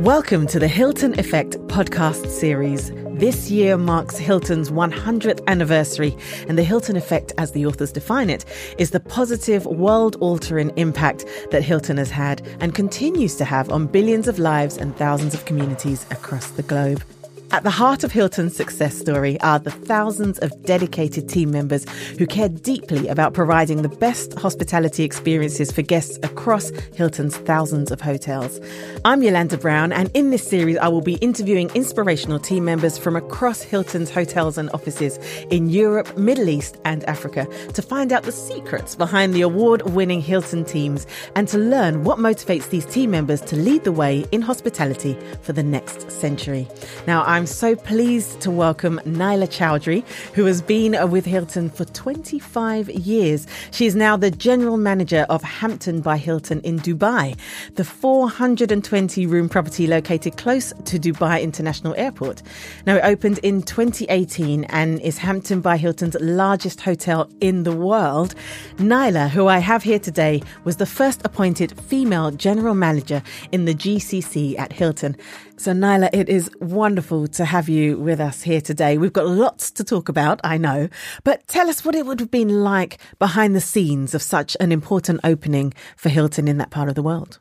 Welcome to the Hilton Effect podcast series. This year marks Hilton's 100th anniversary, and the Hilton Effect, as the authors define it, is the positive, world altering impact that Hilton has had and continues to have on billions of lives and thousands of communities across the globe. At the heart of Hilton's success story are the thousands of dedicated team members who care deeply about providing the best hospitality experiences for guests across Hilton's thousands of hotels. I'm Yolanda Brown, and in this series, I will be interviewing inspirational team members from across Hilton's hotels and offices in Europe, Middle East, and Africa to find out the secrets behind the award winning Hilton teams and to learn what motivates these team members to lead the way in hospitality for the next century. Now, I'm so pleased to welcome Nayla Chowdhury, who has been with Hilton for 25 years. She is now the general manager of Hampton by Hilton in Dubai, the 420 room property located close to Dubai International Airport. Now, it opened in 2018 and is Hampton by Hilton's largest hotel in the world. Nayla, who I have here today, was the first appointed female general manager in the GCC at Hilton. So, Nayla, it is wonderful to have you with us here today. We've got lots to talk about, I know, but tell us what it would have been like behind the scenes of such an important opening for Hilton in that part of the world.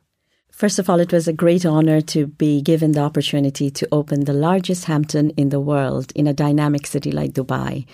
First of all, it was a great honor to be given the opportunity to open the largest Hampton in the world in a dynamic city like Dubai.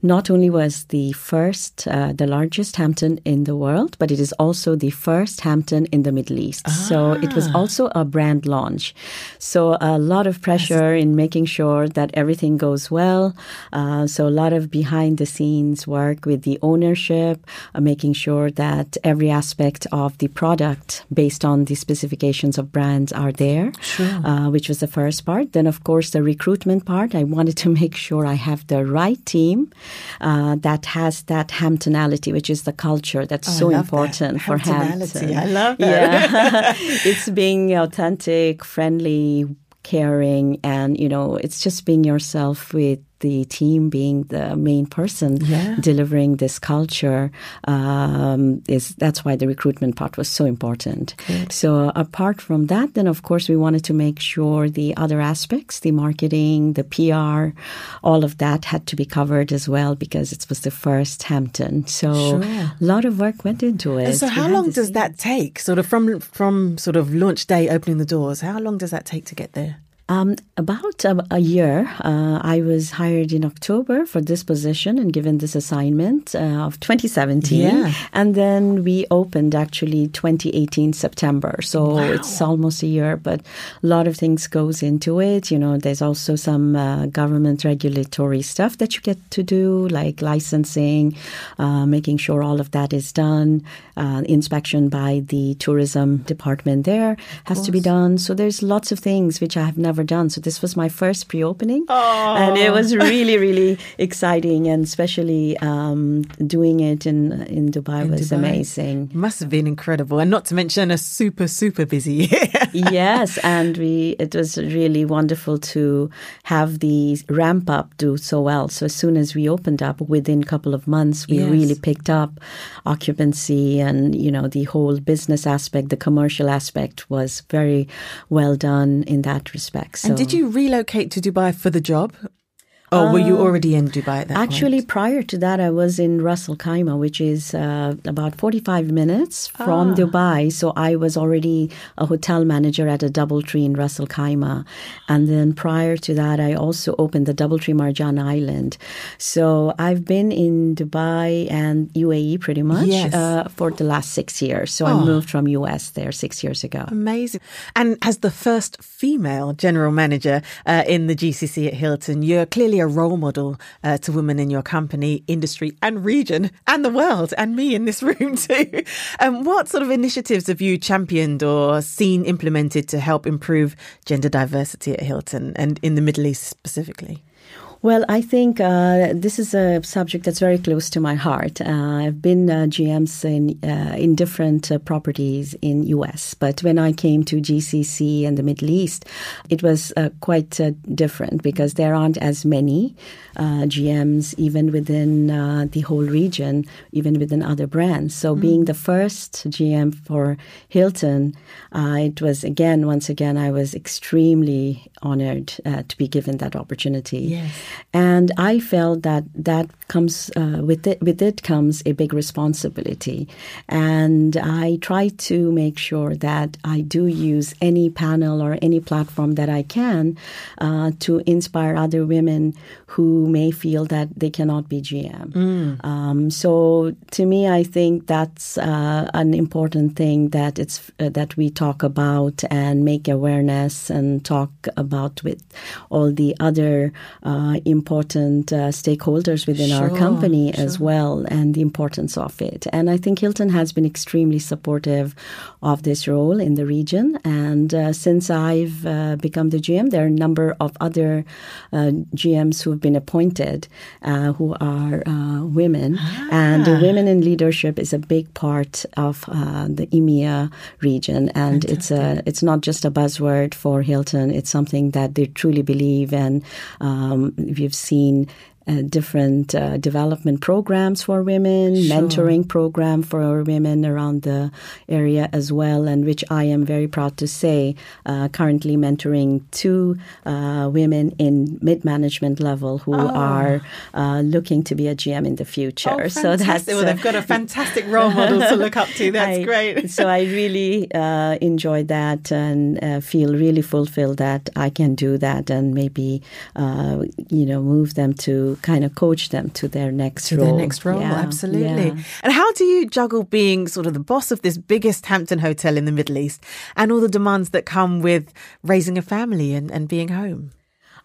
Not only was the first, uh, the largest Hampton in the world, but it is also the first Hampton in the Middle East. Ah. So it was ah. also a brand launch. So a lot of pressure in making sure that everything goes well. Uh, so a lot of behind the scenes work with the ownership, uh, making sure that every aspect of the product based on the specific specifications of brands are there, sure. uh, which was the first part. Then, of course, the recruitment part. I wanted to make sure I have the right team uh, that has that Hamptonality, which is the culture that's oh, so important that. for Hampton. I love it. Yeah, it's being authentic, friendly, caring, and you know, it's just being yourself with the team being the main person yeah. delivering this culture um, is that's why the recruitment part was so important. Good. So apart from that, then of course we wanted to make sure the other aspects, the marketing, the PR, all of that had to be covered as well because it was the first Hampton. So sure. a lot of work went into it. And so how long does that take? Sort of from from sort of launch day opening the doors. How long does that take to get there? Um, about a, a year, uh, I was hired in October for this position and given this assignment uh, of 2017. Yeah. And then we opened actually 2018 September. So wow. it's almost a year, but a lot of things goes into it. You know, there's also some uh, government regulatory stuff that you get to do, like licensing, uh, making sure all of that is done. Uh, inspection by the tourism department there has to be done. So there's lots of things which I have never ever done. So this was my first pre-opening, and it was really, really exciting, and especially um, doing it in in Dubai in was Dubai. amazing. Must have been incredible, and not to mention a super, super busy year. yes, and we it was really wonderful to have the ramp up do so well. So as soon as we opened up, within a couple of months, we yes. really picked up occupancy, and you know the whole business aspect, the commercial aspect was very well done in that respect. So. And did you relocate to Dubai for the job? Oh, were you uh, already in Dubai at that Actually, point? prior to that, I was in Ras Al Khaimah, which is uh, about 45 minutes from ah. Dubai. So I was already a hotel manager at a Doubletree in Ras Al Khaimah. And then prior to that, I also opened the Doubletree Marjan Island. So I've been in Dubai and UAE pretty much yes. uh, for the last six years. So oh. I moved from US there six years ago. Amazing. And as the first female general manager uh, in the GCC at Hilton, you're clearly a role model uh, to women in your company, industry, and region, and the world, and me in this room too. Um, what sort of initiatives have you championed or seen implemented to help improve gender diversity at Hilton and in the Middle East specifically? Well, I think uh, this is a subject that's very close to my heart. Uh, I've been uh, GMs in uh, in different uh, properties in US, but when I came to GCC and the Middle East, it was uh, quite different because there aren't as many GMs even within the whole region, even within other brands. So, mm. being the first GM for Hilton, it was again, once again, I was extremely honored to be given that opportunity. Yes. And I felt that that comes uh, with it. With it comes a big responsibility, and I try to make sure that I do use any panel or any platform that I can uh, to inspire other women who may feel that they cannot be GM. Mm. Um, so to me, I think that's uh, an important thing that it's uh, that we talk about and make awareness and talk about with all the other uh, important uh, stakeholders within sure, our company sure. as well and the importance of it. And I think Hilton has been extremely supportive of this role in the region. And uh, since I've uh, become the GM, there are a number of other uh, GMs who have been appointed uh, who are women. Ah. And women in leadership is a big part of the EMEA region. And Fantastic. it's a, it's not just a buzzword for Hilton. It's something that they truly believe and um, we've seen uh, different uh, development programs for women, sure. mentoring program for women around the area as well, and which I am very proud to say uh, currently mentoring two uh, women in mid management level who oh. are uh, looking to be a GM in the future. Oh, so that's well, they've got a fantastic role model to look up to. That's I, great. so I really enjoy that and feel really fulfilled that I can do that and maybe you know move them to kind of coach them to their next to role. their next role, yeah. absolutely. Yeah. And how do you juggle being sort of the boss of this biggest Hampton hotel in the Middle East and all the demands that come with raising a family and, and being home?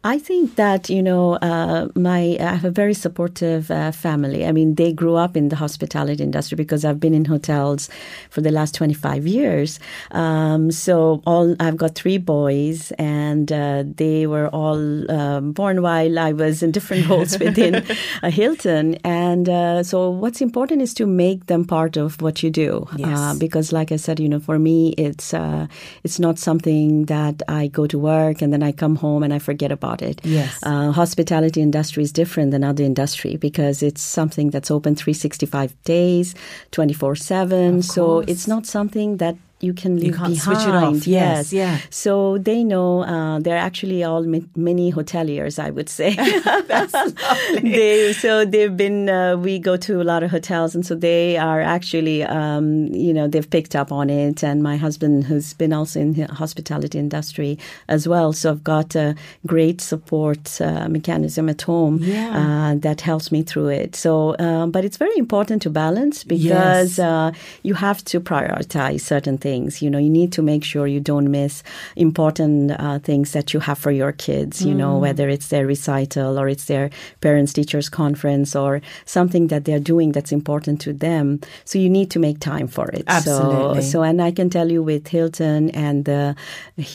I think that you know uh, my I have a very supportive uh, family. I mean, they grew up in the hospitality industry because I've been in hotels for the last twenty five years. Um, so all I've got three boys, and uh, they were all um, born while I was in different roles within Hilton. And uh, so what's important is to make them part of what you do, yes. Uh, because like I said, you know, for me, it's uh, it's not something that I go to work and then I come home and I forget about about it. Yes. Uh, hospitality industry is different than other industry because it's something that's open 365 days, 24 7. So it's not something that you can leave you can't behind. Switch it off. Yes, yes. yeah. So they know uh, they're actually all mini hoteliers, I would say. That's they, so they've been. Uh, we go to a lot of hotels, and so they are actually, um, you know, they've picked up on it. And my husband, who's been also in the hospitality industry as well, so I've got a great support uh, mechanism at home yeah. Uh, that helps me through it. So, um, but it's very important to balance because yes. Uh, you have to prioritize certain things things. You know, you need to make sure you don't miss important uh, things that you have for your kids, you mm. know, whether it's their recital or it's their parents teachers conference or something that they're doing that's important to them. So you need to make time for it. Absolutely. So, so and I can tell you with Hilton and the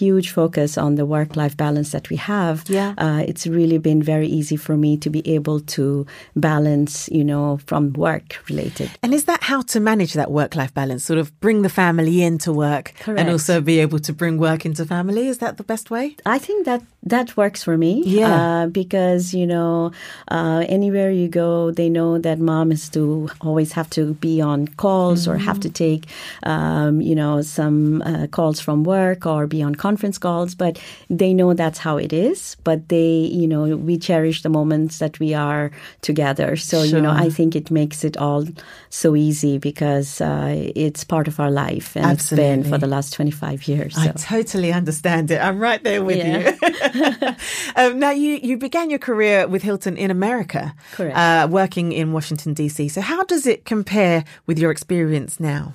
huge focus on the work life balance that we have, yeah. Uh, it's really been very easy for me to be able to balance, you know, from work related. And is that how to manage that work life balance? Sort of bring the family into to work Correct. and also be able to bring work into family. Is that the best way? I think that that works for me. Yeah. Uh, because, you know, uh, anywhere you go, they know that mom is to always have to be on calls mm-hmm. or have to take, um, you know, some uh, calls from work or be on conference calls. But they know that's how it is. But they, you know, we cherish the moments that we are together. So, sure. you know, I think it makes it all so easy because uh, it's part of our life. And Absolutely it's been for the last 25 years. So. I totally understand it. I'm right there with yeah. you. um, now, you, you began your career with Hilton in America, correct? Uh, working in Washington, D.C. So, how does it compare with your experience now?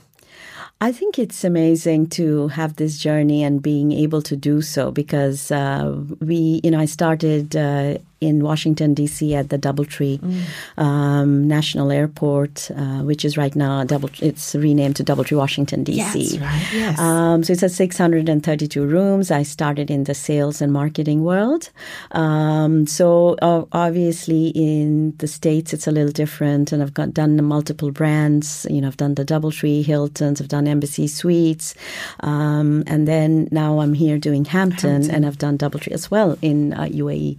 I think it's amazing to have this journey and being able to do so because uh, we, you know, I started uh, in Washington D.C. at the DoubleTree mm. um, National Airport, uh, which is right now double. It's renamed to DoubleTree Washington D.C. Yeah, right. Yes. Um, so it's at 632 rooms. I started in the sales and marketing world. Um, so uh, obviously in the states it's a little different, and I've got done multiple brands. You know, I've done the DoubleTree Hiltons, I've done Embassy Suites, um, and then now I'm here doing Hampton, Hampton. and I've done DoubleTree as well in uh, UAE.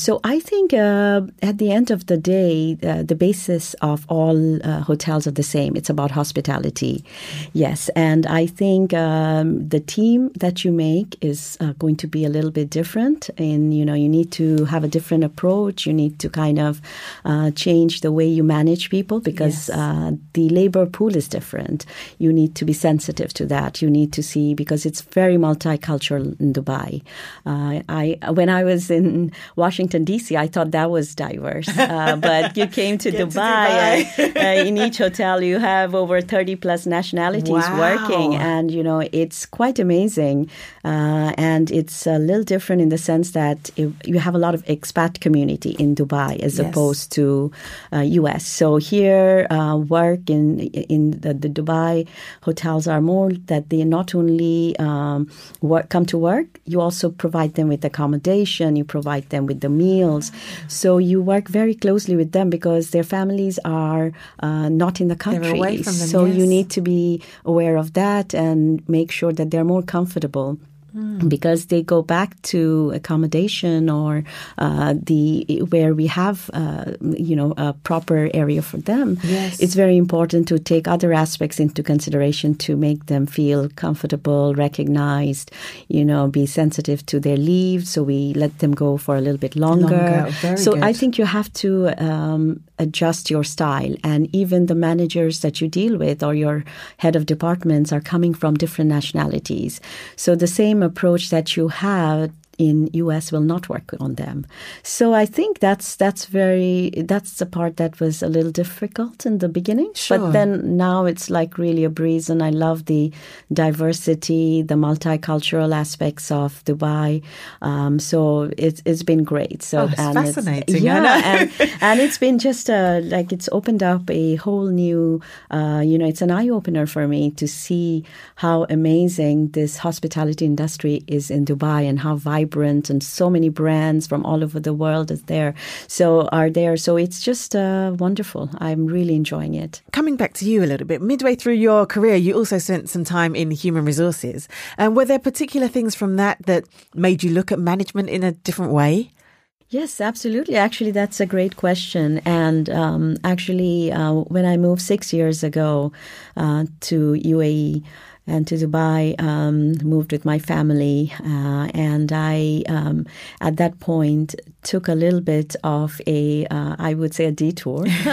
So I think uh, at the end of the day, uh, the basis of all uh, hotels are the same. It's about hospitality, yes. And I think um, the team that you make is uh, going to be a little bit different. And you know, you need to have a different approach. You need to kind of uh, change the way you manage people because yes. Uh, the labor pool is different. You need to be sensitive to that. You need to see because it's very multicultural in Dubai. I when I was in Washington. Washington D.C. I thought that was diverse, uh, but you came to Dubai. To Dubai. uh, in each hotel, you have over thirty plus nationalities wow. working, and you know it's quite amazing. Uh, and it's a little different in the sense that it, you have a lot of expat community in Dubai as yes. opposed to U.S. Uh, so here, uh, work in in the, the, Dubai hotels are more that they not only um, work, come to work, you also provide them with accommodation, you provide them with the meals. So you work very closely with them because their families are uh, not in the country. Them, so yes. you need to be aware of that and make sure that they're more comfortable Mm. Because they go back to accommodation or uh, the where we have uh, you know a proper area for them. Yes. It's very important to take other aspects into consideration to make them feel comfortable, recognized. You know, be sensitive to their leave, so we let them go for a little bit longer. longer. so good. I think you have to um, adjust your style, and even the managers that you deal with or your head of departments are coming from different nationalities. So the same approach that you had in US will not work on them. So I think that's that's very that's the part that was a little difficult in the beginning. Sure. But then now it's like really a breeze and I love the diversity, the multicultural aspects of Dubai. Um, so it's it's been great. So oh, it's and fascinating. It's, yeah, and, and it's been just a, like it's opened up a whole new uh, you know, it's an eye opener for me to see how amazing this hospitality industry is in Dubai and how vibrant vibrant and so many brands from all over the world is there. So are there. So it's just uh, wonderful. I'm really enjoying it. Coming back to you a little bit, midway through your career, you also spent some time in human resources. And were there particular things from that that made you look at management in a different way? Yes, absolutely. Actually, that's a great question. And um, actually, uh, when I moved six years ago uh, to UAE, and to Dubai, um, moved with my family. Uh, and I, um, at that point, took a little bit of a, uh, I would say, a detour.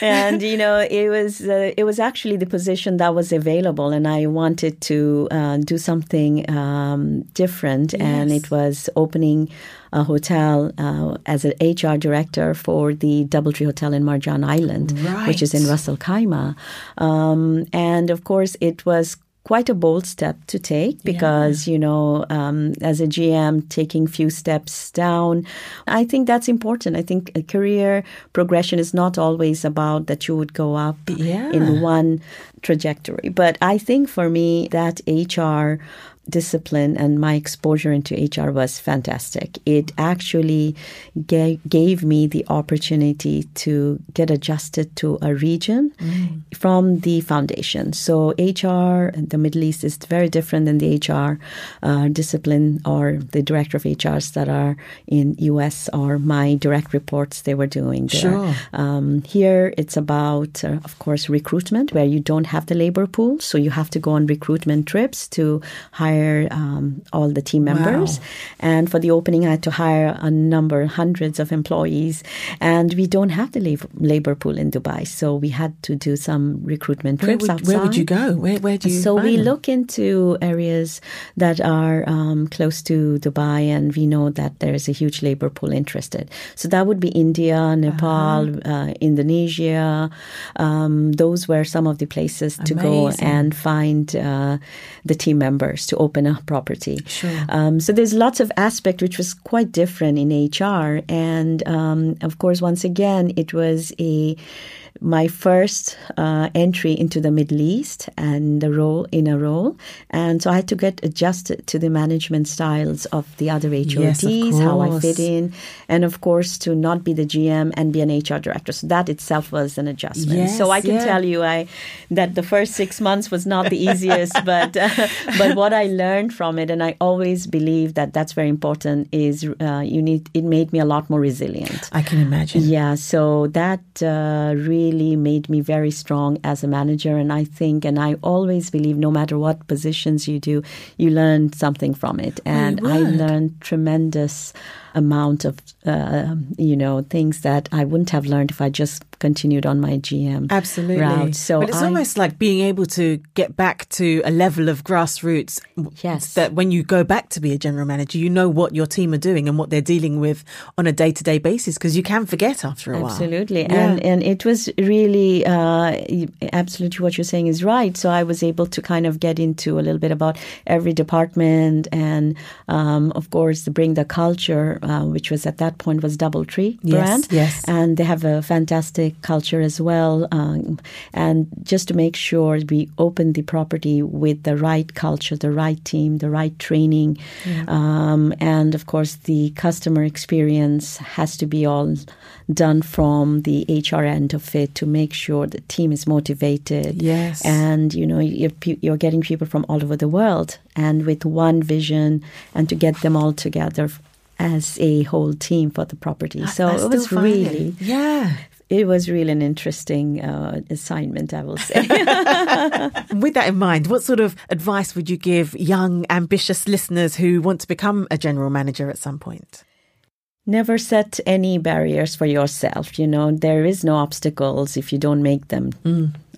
and you know, it was uh, it was actually the position that was available, and I wanted to uh, do something um, different, yes. and it was opening a hotel uh, as an HR director for the DoubleTree Hotel in Marjan Island, right. which is in Ras Al Khaimah. Um, and of course, it was quite a bold step to take because yeah. you know um, as a gm taking few steps down i think that's important i think a career progression is not always about that you would go up yeah. in one trajectory but i think for me that hr discipline and my exposure into HR was fantastic. It actually gave, gave me the opportunity to get adjusted to a region mm. from the foundation. So HR, in the Middle East is very different than the HR uh, discipline or the director of HRs that are in US or my direct reports they were doing there. Sure. Um, here it's about, uh, of course, recruitment where you don't have the labor pool. So you have to go on recruitment trips to hire hire um, all the team members. Wow. And for the opening, I had to hire a number, hundreds of employees. And we don't have the labor, labor pool in Dubai. So we had to do some recruitment Where trips would, outside. where would you go? Where, where do you So we them? look into areas that are um, close to Dubai, and we know that there is a huge labor pool interested. So that would be India, Nepal, Uh-huh. uh, Indonesia. Um, those were some of the places to go and find uh, the team members to open a property. Sure. Um, so there's lots of aspect which was quite different in HR, and um, of course, once again, it was a my first uh, entry into the Middle East and the role in a role, and so I had to get adjusted to the management styles of the other Yes, of how I fit in, and of course to not be the GM and be an HR director. So that itself was an adjustment. so I can yeah. tell you, I that the first six months was not the easiest, but uh, but what I learned from it, and I always believe that that's very important, is uh, you need. It made me a lot more resilient. I can imagine. Yeah, so that uh, really made me very strong as a manager. And I think, and I always believe, no matter what positions you do, you learn something from it. And I learned tremendous amount of, uh, you know, things that I wouldn't have learned if I just continued on my GM Absolutely. route. So but it's I- almost like being able to get back to a level of grassroots. Yes. That when you go back to be a general manager, you know what your team are doing and what they're dealing with on a day to day basis because you can forget after a while. Absolutely, Yeah. and and it was really uh, absolutely what you're saying is right. So I was able to kind of get into a little bit about every department, and um, of course bring the culture, uh, which was at that point was DoubleTree Yes, brand, yes. and they have a fantastic culture as well. Um, and just to make sure we open the property with the right culture, the right team, the right training, um, and of course the customer experience has to be all done from the HR end of it to make sure the team is motivated. Yes. and you know you're, you're getting people from all over the world, and with one vision, and to get them all together. As a whole team for the property, so I it was really it. Yeah. it was really an interesting uh, assignment, I will say. With that in mind, what sort of advice would you give young, ambitious listeners who want to become a general manager at some point? Never set any barriers for yourself. You know, there is no obstacles if you don't make them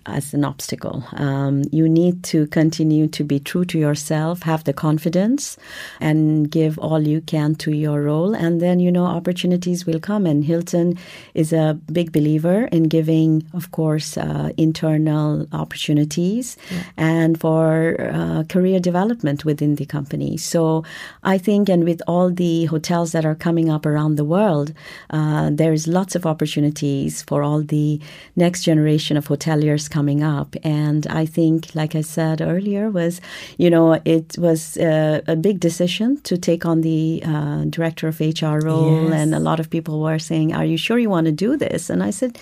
as an obstacle. Um, you need to continue to be true to yourself, have the confidence, and give all you can to your role. And then, you know, opportunities will come. And Hilton is a big believer in giving, of course, uh, internal opportunities and for uh, career development within the company. So I think, and with all the hotels that are coming up around the world, uh, there's lots of opportunities for all the next generation of hoteliers coming up. And I think, like I said earlier, was, you know, it was uh, a big decision to take on the uh, director of HR role. Yes. And a lot of people were saying, Are you sure you want to do this? And I said,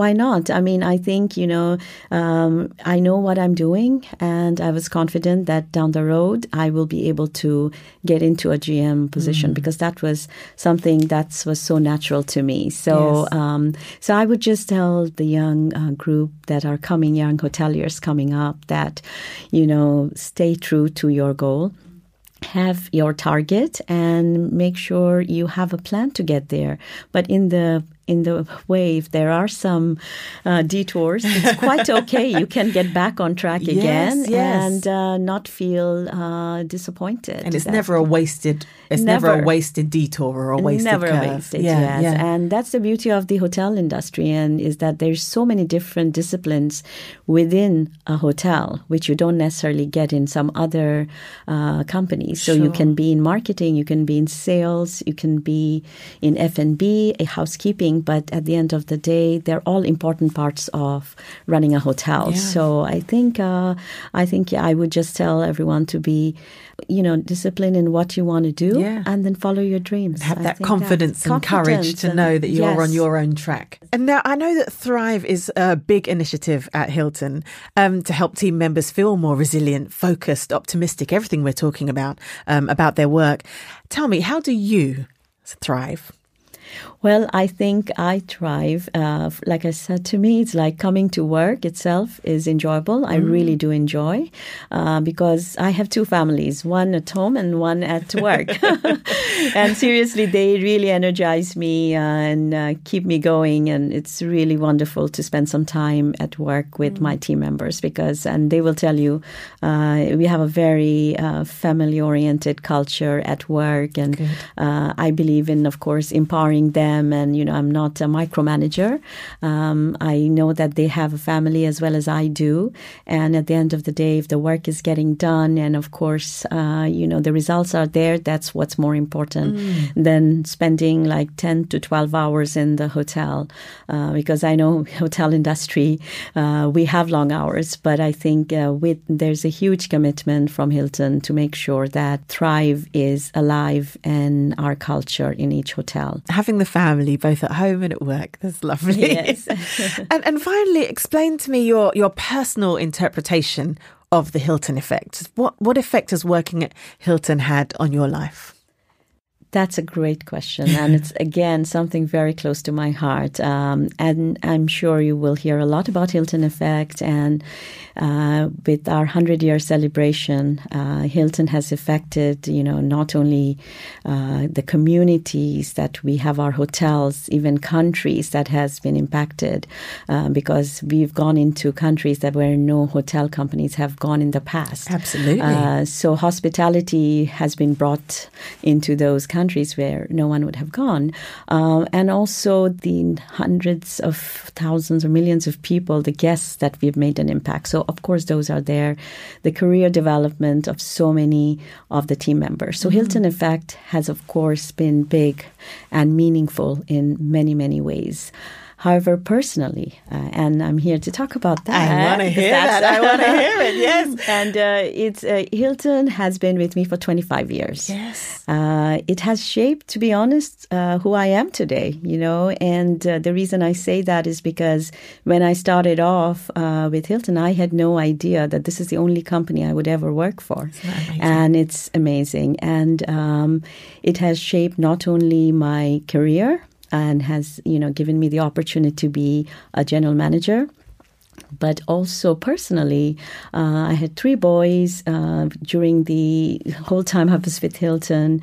Why not? I mean, I think, you know, um, I know what I'm doing. And I was confident that down the road, I will be able to get into a GM position because that was something that was so natural to me. So, Yes. um, so I would just tell the young uh, group that are coming, young hoteliers coming up, that you know, stay true to your goal. Have your target and make sure you have a plan to get there. But in the in the wave, there are some uh, detours, it's quite okay. You can get back on track again yes. and uh, not feel uh, disappointed. And it's that- never a wasted. It's never, a wasted detour or a wasted Never curve. wasted, Yeah, yes. yeah. And that's the beauty of the hotel industry, and is that there's so many different disciplines within a hotel, which you don't necessarily get in some other uh, companies. So you can be in marketing, you can be in sales, you can be in F and B, a housekeeping. But at the end of the day, they're all important parts of running a hotel. Yeah. So I think uh, I think I would just tell everyone to be, you know, disciplined in what you want to do, Yeah. and then follow your dreams. have I that confidence and courage to and- know that you're on your own track. And now I know that Thrive is a big initiative at Hilton um, to help team members feel more resilient, focused, optimistic, everything we're talking about, um, about their work. Tell me, how do you thrive? Well, I think I thrive. Uh, like I said, to me, it's like coming to work itself is enjoyable. Mm. I really do enjoy uh, because I have two families, one at home and one at work. and seriously, they really energize me uh, and uh, keep me going. And it's really wonderful to spend some time at work with mm. my team members because, and they will tell you, uh, we have a very uh, family oriented culture at work. And I believe in, of course, empowering them. And, you know, I'm not a micromanager. Um, I know that they have a family as well as I do. And at the end of the day, if the work is getting done and, of course, uh, you know, the results are there, that's what's more important mm. than spending like 10 to 12 hours in the hotel. Uh, because I know hotel industry, uh, we have long hours, but I think uh, with there's a huge commitment from Hilton to make sure that Thrive is alive in our culture in each hotel having the family both at home and at work. That's lovely. Yes. and, and finally, explain to me your, your personal interpretation of the Hilton effect. What, what effect has working at Hilton had on your life? That's a great question. And it's again something very close to my heart. Um, and I'm sure you will hear a lot about Hilton Effect. And uh, with our 100 year celebration, uh, Hilton has affected, you know, not only uh, the communities that we have our hotels, even countries that has been impacted uh, because we've gone into countries that where no hotel companies have gone in the past. Absolutely. Uh, so hospitality has been brought into those countries countries where no one would have gone. Uh, and also the hundreds of thousands or millions of people, the guests that we've made an impact. So, of course, those are there. The career development of so many of the team members. So, mm-hmm. Hilton Effect has, of course, been big and meaningful in many, many ways. However, personally, uh, and I'm here to talk about that. I want to hear that. I want to hear it. Yes. and uh, it's uh, Hilton has been with me for 25 years. Yes. Uh, it has shaped, to be honest, uh, who I am today. You know, and uh, the reason I say that is because when I started off with Hilton, I had no idea that this is the only company I would ever work for, and it's amazing. And um, it has shaped not only my career and has you know given me the opportunity to be a general manager but also personally, uh, I had three boys uh, during the whole time I was with Hilton,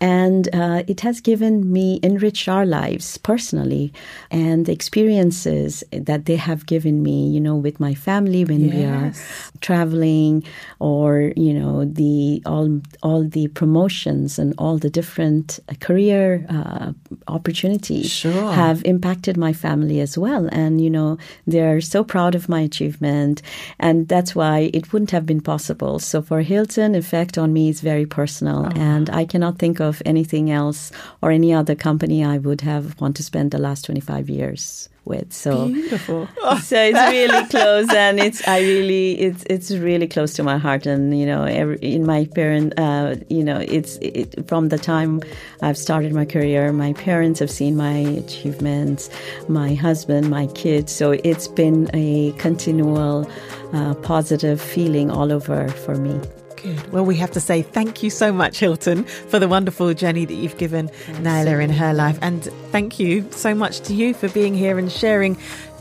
and uh, it has given me enriched our lives personally and the experiences that they have given me, you know, with my family when yes. we are traveling or, you know, the all, all the promotions and all the different career uh, opportunities sure. have impacted my family as well. And, you know, they're so proud of my achievement. And that's why it wouldn't have been possible. So for Hilton, effect on me is very personal. Oh. And I cannot think of of anything else or any other company I would have want to spend the last 25 years with. So beautiful. so it's really close, and it's I really it's it's really close to my heart. And you know, every, in my parent, uh, you know, it's it, from the time I've started my career, my parents have seen my achievements, my husband, my kids. So it's been a continual uh, positive feeling all over for me. Good. Well, we have to say thank you so much, Hilton, for the wonderful journey that you've given Nayla in her life. And thank you so much to you for being here and sharing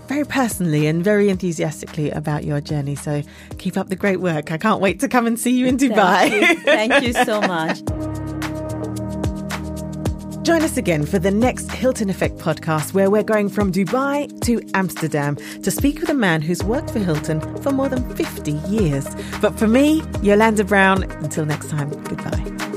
very personally and very enthusiastically about your journey. So keep up the great work. I can't wait to come and see you in Dubai. Thank you, thank you so much. Join us again for the next Hilton Effect podcast, where we're going from Dubai to Amsterdam to speak with a man who's worked for Hilton for more than 50 years. But for me, Yolanda Brown, until next time, goodbye.